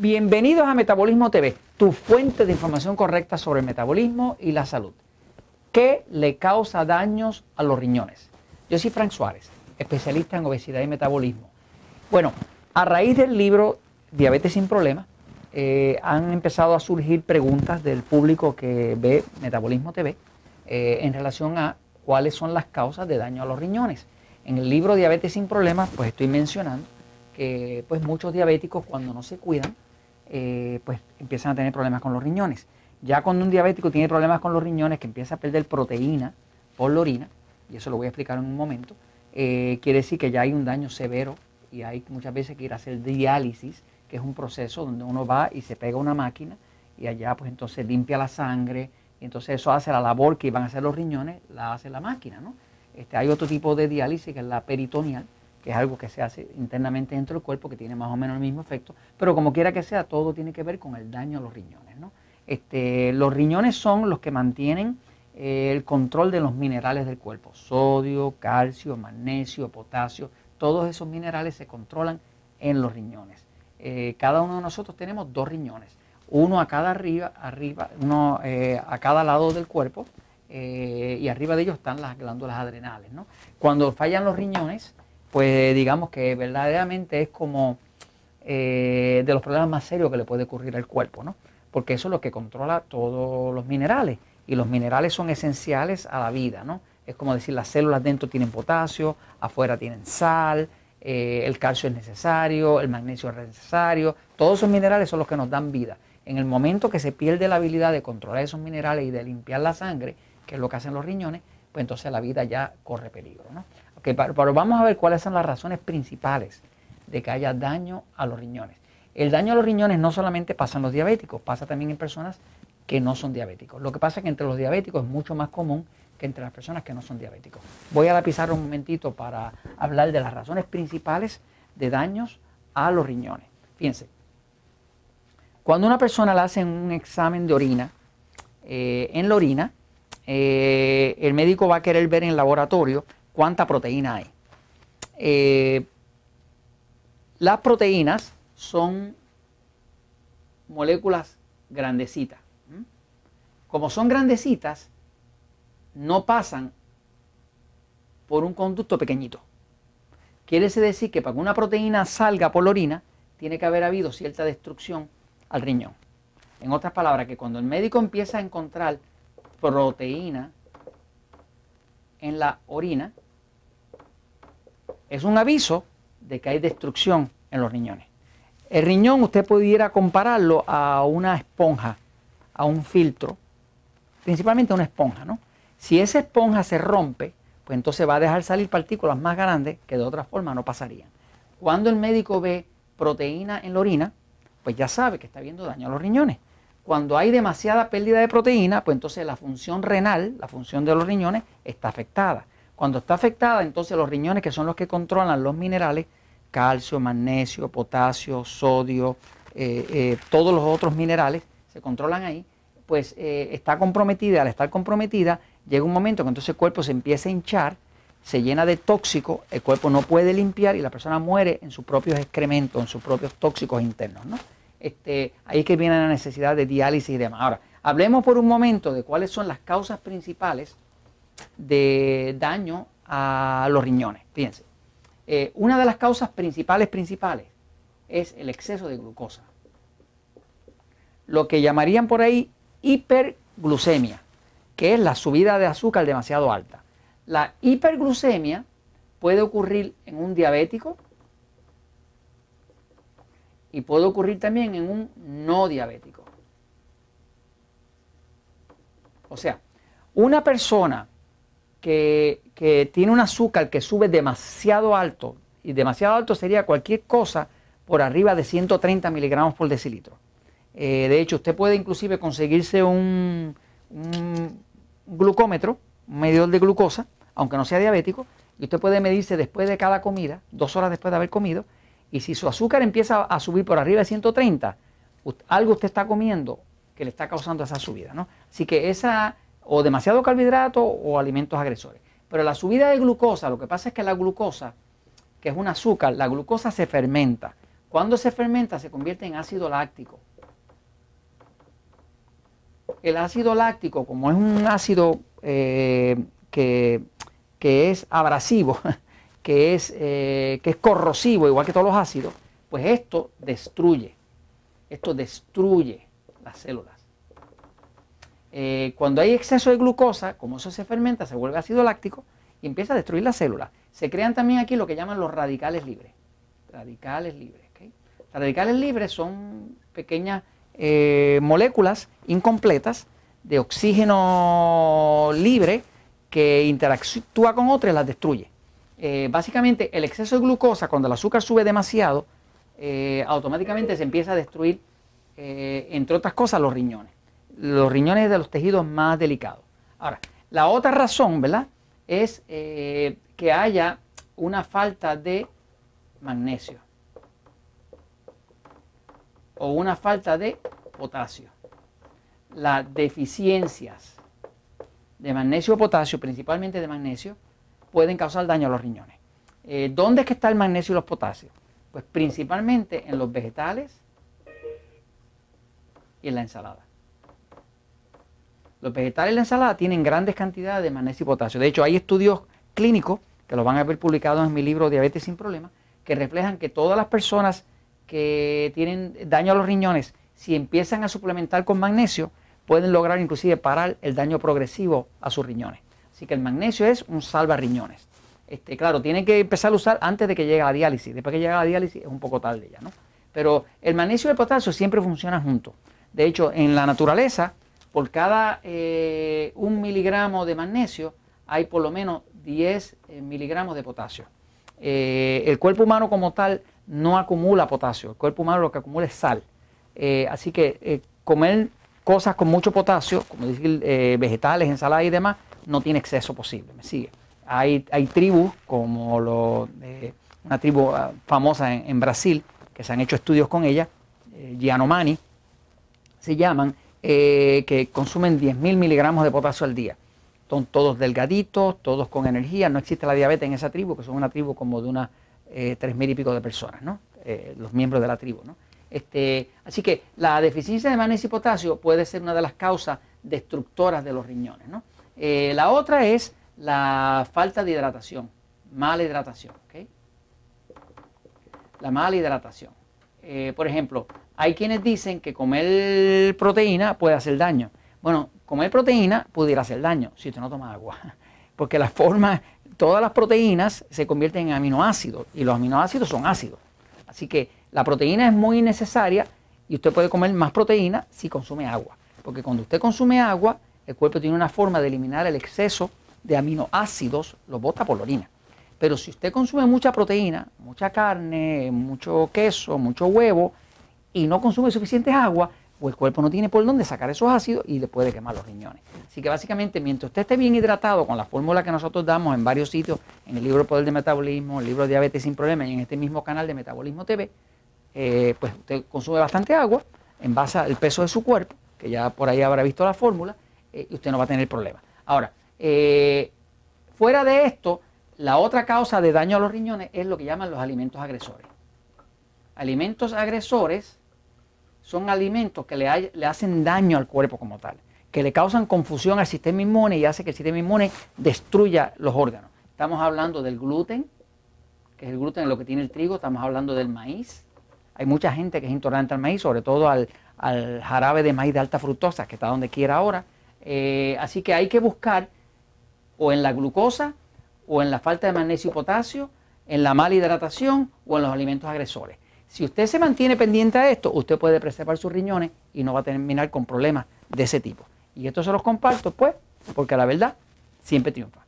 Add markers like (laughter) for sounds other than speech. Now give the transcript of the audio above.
Bienvenidos a Metabolismo TV, tu fuente de información correcta sobre el metabolismo y la salud. ¿Qué le causa daños a los riñones? Yo soy Frank Suárez, especialista en obesidad y metabolismo. Bueno, a raíz del libro Diabetes sin Problemas, eh, han empezado a surgir preguntas del público que ve Metabolismo TV eh, en relación a cuáles son las causas de daño a los riñones. En el libro Diabetes sin Problemas, pues estoy mencionando que pues muchos diabéticos cuando no se cuidan, eh, pues empiezan a tener problemas con los riñones. Ya cuando un diabético tiene problemas con los riñones, que empieza a perder proteína por la orina, y eso lo voy a explicar en un momento, eh, quiere decir que ya hay un daño severo y hay muchas veces que ir a hacer diálisis, que es un proceso donde uno va y se pega una máquina y allá pues entonces limpia la sangre, y entonces eso hace la labor que iban a hacer los riñones, la hace la máquina, ¿no? Este, hay otro tipo de diálisis que es la peritoneal, que es algo que se hace internamente dentro del cuerpo, que tiene más o menos el mismo efecto, pero como quiera que sea, todo tiene que ver con el daño a los riñones. ¿no? Este, los riñones son los que mantienen eh, el control de los minerales del cuerpo, sodio, calcio, magnesio, potasio, todos esos minerales se controlan en los riñones. Eh, cada uno de nosotros tenemos dos riñones, uno a cada arriba, arriba uno eh, a cada lado del cuerpo, y arriba de ellos están las glándulas adrenales. ¿no? Cuando fallan los riñones, pues digamos que verdaderamente es como eh, de los problemas más serios que le puede ocurrir al cuerpo, ¿no? Porque eso es lo que controla todos los minerales y los minerales son esenciales a la vida, ¿no? Es como decir, las células dentro tienen potasio, afuera tienen sal, eh, el calcio es necesario, el magnesio es necesario, todos esos minerales son los que nos dan vida. En el momento que se pierde la habilidad de controlar esos minerales y de limpiar la sangre, que es lo que hacen los riñones, pues entonces la vida ya corre peligro, ¿no? Pero vamos a ver cuáles son las razones principales de que haya daño a los riñones. El daño a los riñones no solamente pasa en los diabéticos, pasa también en personas que no son diabéticos. Lo que pasa es que entre los diabéticos es mucho más común que entre las personas que no son diabéticos. Voy a la un momentito para hablar de las razones principales de daños a los riñones. Fíjense, cuando una persona le hace un examen de orina, eh, en la orina, eh, el médico va a querer ver en el laboratorio cuánta proteína hay. Eh, las proteínas son moléculas grandecitas. Como son grandecitas, no pasan por un conducto pequeñito. Quiere decir que para que una proteína salga por la orina, tiene que haber habido cierta destrucción al riñón. En otras palabras, que cuando el médico empieza a encontrar proteína en la orina, es un aviso de que hay destrucción en los riñones. El riñón usted pudiera compararlo a una esponja, a un filtro, principalmente a una esponja, ¿no? Si esa esponja se rompe, pues entonces va a dejar salir partículas más grandes que de otra forma no pasarían. Cuando el médico ve proteína en la orina, pues ya sabe que está viendo daño a los riñones. Cuando hay demasiada pérdida de proteína, pues entonces la función renal, la función de los riñones, está afectada. Cuando está afectada, entonces los riñones, que son los que controlan los minerales, calcio, magnesio, potasio, sodio, eh, eh, todos los otros minerales, se controlan ahí, pues eh, está comprometida. Al estar comprometida, llega un momento que entonces el cuerpo se empieza a hinchar, se llena de tóxico, el cuerpo no puede limpiar y la persona muere en sus propios excrementos, en sus propios tóxicos internos. ¿no? Este, ahí es que viene la necesidad de diálisis y demás. Ahora, hablemos por un momento de cuáles son las causas principales de daño a los riñones. Fíjense, eh, una de las causas principales, principales, es el exceso de glucosa. Lo que llamarían por ahí hiperglucemia, que es la subida de azúcar demasiado alta. La hiperglucemia puede ocurrir en un diabético y puede ocurrir también en un no diabético. O sea, una persona que, tiene un azúcar que sube demasiado alto, y demasiado alto sería cualquier cosa por arriba de 130 miligramos por decilitro. Eh, de hecho, usted puede inclusive conseguirse un, glucómetro, un medidor de glucosa, aunque no sea diabético, y usted puede medirse después de cada comida, dos horas después de haber comido, y si su azúcar empieza a subir por arriba de 130, algo usted está comiendo que le está causando esa subida, ¿no? Así que esa o demasiado carbohidrato o alimentos agresores. Pero la subida de glucosa, lo que pasa es que la glucosa, que es un azúcar, la glucosa se fermenta. Cuando se fermenta se convierte en ácido láctico. El ácido láctico, como es un ácido eh, que, es abrasivo, (laughs) que es, eh, que es corrosivo, igual que todos los ácidos, pues esto destruye. Esto destruye las células. Eh, cuando hay exceso de glucosa, como eso se fermenta, se vuelve ácido láctico y empieza a destruir las células. Se crean también aquí lo que llaman los radicales libres. Radicales libres. Los radicales libres son pequeñas eh, moléculas incompletas de oxígeno libre que interactúa con otras y las destruye. Eh, básicamente el exceso de glucosa, cuando el azúcar sube demasiado, automáticamente se empieza a destruir, entre otras cosas, los riñones los riñones de los tejidos más delicados. Ahora, la otra razón, ¿verdad? Es eh, que haya una falta de magnesio o una falta de potasio. Las deficiencias de magnesio o potasio, principalmente de magnesio, pueden causar daño a los riñones. Eh, ¿Dónde es que está el magnesio y los potasios? Pues principalmente en los vegetales y en la ensalada. Los vegetales y la ensalada tienen grandes cantidades de magnesio y potasio. De hecho, hay estudios clínicos, que los van a ver publicados en mi libro Diabetes sin Problemas, que reflejan que todas las personas que tienen daño a los riñones, si empiezan a suplementar con magnesio, pueden lograr inclusive parar el daño progresivo a sus riñones. Así que el magnesio es un salva riñones. Este, claro, tienen que empezar a usar antes de que llegue a la diálisis. Después que llega a la diálisis es un poco tarde ya, ¿no? Pero el magnesio y el potasio siempre funcionan juntos. De hecho, en la naturaleza, por cada eh, un miligramo de magnesio hay por lo menos 10 eh, miligramos de potasio. Eh, el cuerpo humano como tal no acumula potasio, el cuerpo humano lo que acumula es sal. así que comer cosas con mucho potasio, como decir vegetales, ensaladas y demás, no tiene exceso posible, me sigue. Hay, tribus como una tribu ah, famosa en, en, Brasil, que se han hecho estudios con ella, Gianomani, se llaman, eh, que consumen 10.000 miligramos de potasio al día. Son todos delgaditos, todos con energía. No existe la diabetes en esa tribu, que son una tribu como de unas eh, tres mil y pico de personas, ¿no? Eh, los miembros de la tribu. ¿no? Este, así que la deficiencia de magnesio y potasio puede ser una de las causas destructoras de los riñones. la otra es la falta de hidratación, mala hidratación. La mala hidratación. Por ejemplo, hay quienes dicen que comer proteína puede hacer daño. Bueno, comer proteína pudiera hacer daño si usted no toma agua. (laughs) Porque la forma, todas las proteínas se convierten en aminoácidos y los aminoácidos son ácidos. Así que la proteína es muy necesaria y usted puede comer más proteína si consume agua. Porque cuando usted consume agua, el cuerpo tiene una forma de eliminar el exceso de aminoácidos, lo bota por la orina. Pero si usted consume mucha proteína, mucha carne, mucho queso, mucho huevo, y no consume suficiente agua, pues el cuerpo no tiene por dónde sacar esos ácidos y le puede quemar los riñones. Así que básicamente, mientras usted esté bien hidratado con la fórmula que nosotros damos en varios sitios, en el libro Poder de Metabolismo, el libro Diabetes sin Problemas y en este mismo canal de Metabolismo TV, eh, pues usted consume bastante agua en base al peso de su cuerpo, que ya por ahí habrá visto la fórmula, eh, y usted no va a tener problema. Ahora, eh, fuera de esto, la otra causa de daño a los riñones es lo que llaman los alimentos agresores. Alimentos agresores son alimentos que le, hacen daño al cuerpo como tal, que le causan confusión al sistema inmune y hace que el sistema inmune destruya los órganos. Estamos hablando del gluten, que es el gluten lo que tiene el trigo, estamos hablando del maíz. Hay mucha gente que es intolerante al maíz, sobre todo al, jarabe de maíz de alta fructosa, que está donde quiera ahora. Eh, así que hay que buscar o en la glucosa, o en la falta de magnesio y potasio, en la mala hidratación o en los alimentos agresores. Si usted se mantiene pendiente a esto, usted puede preservar sus riñones y no va a terminar con problemas de ese tipo. Y esto se los comparto, pues, porque la verdad siempre triunfa.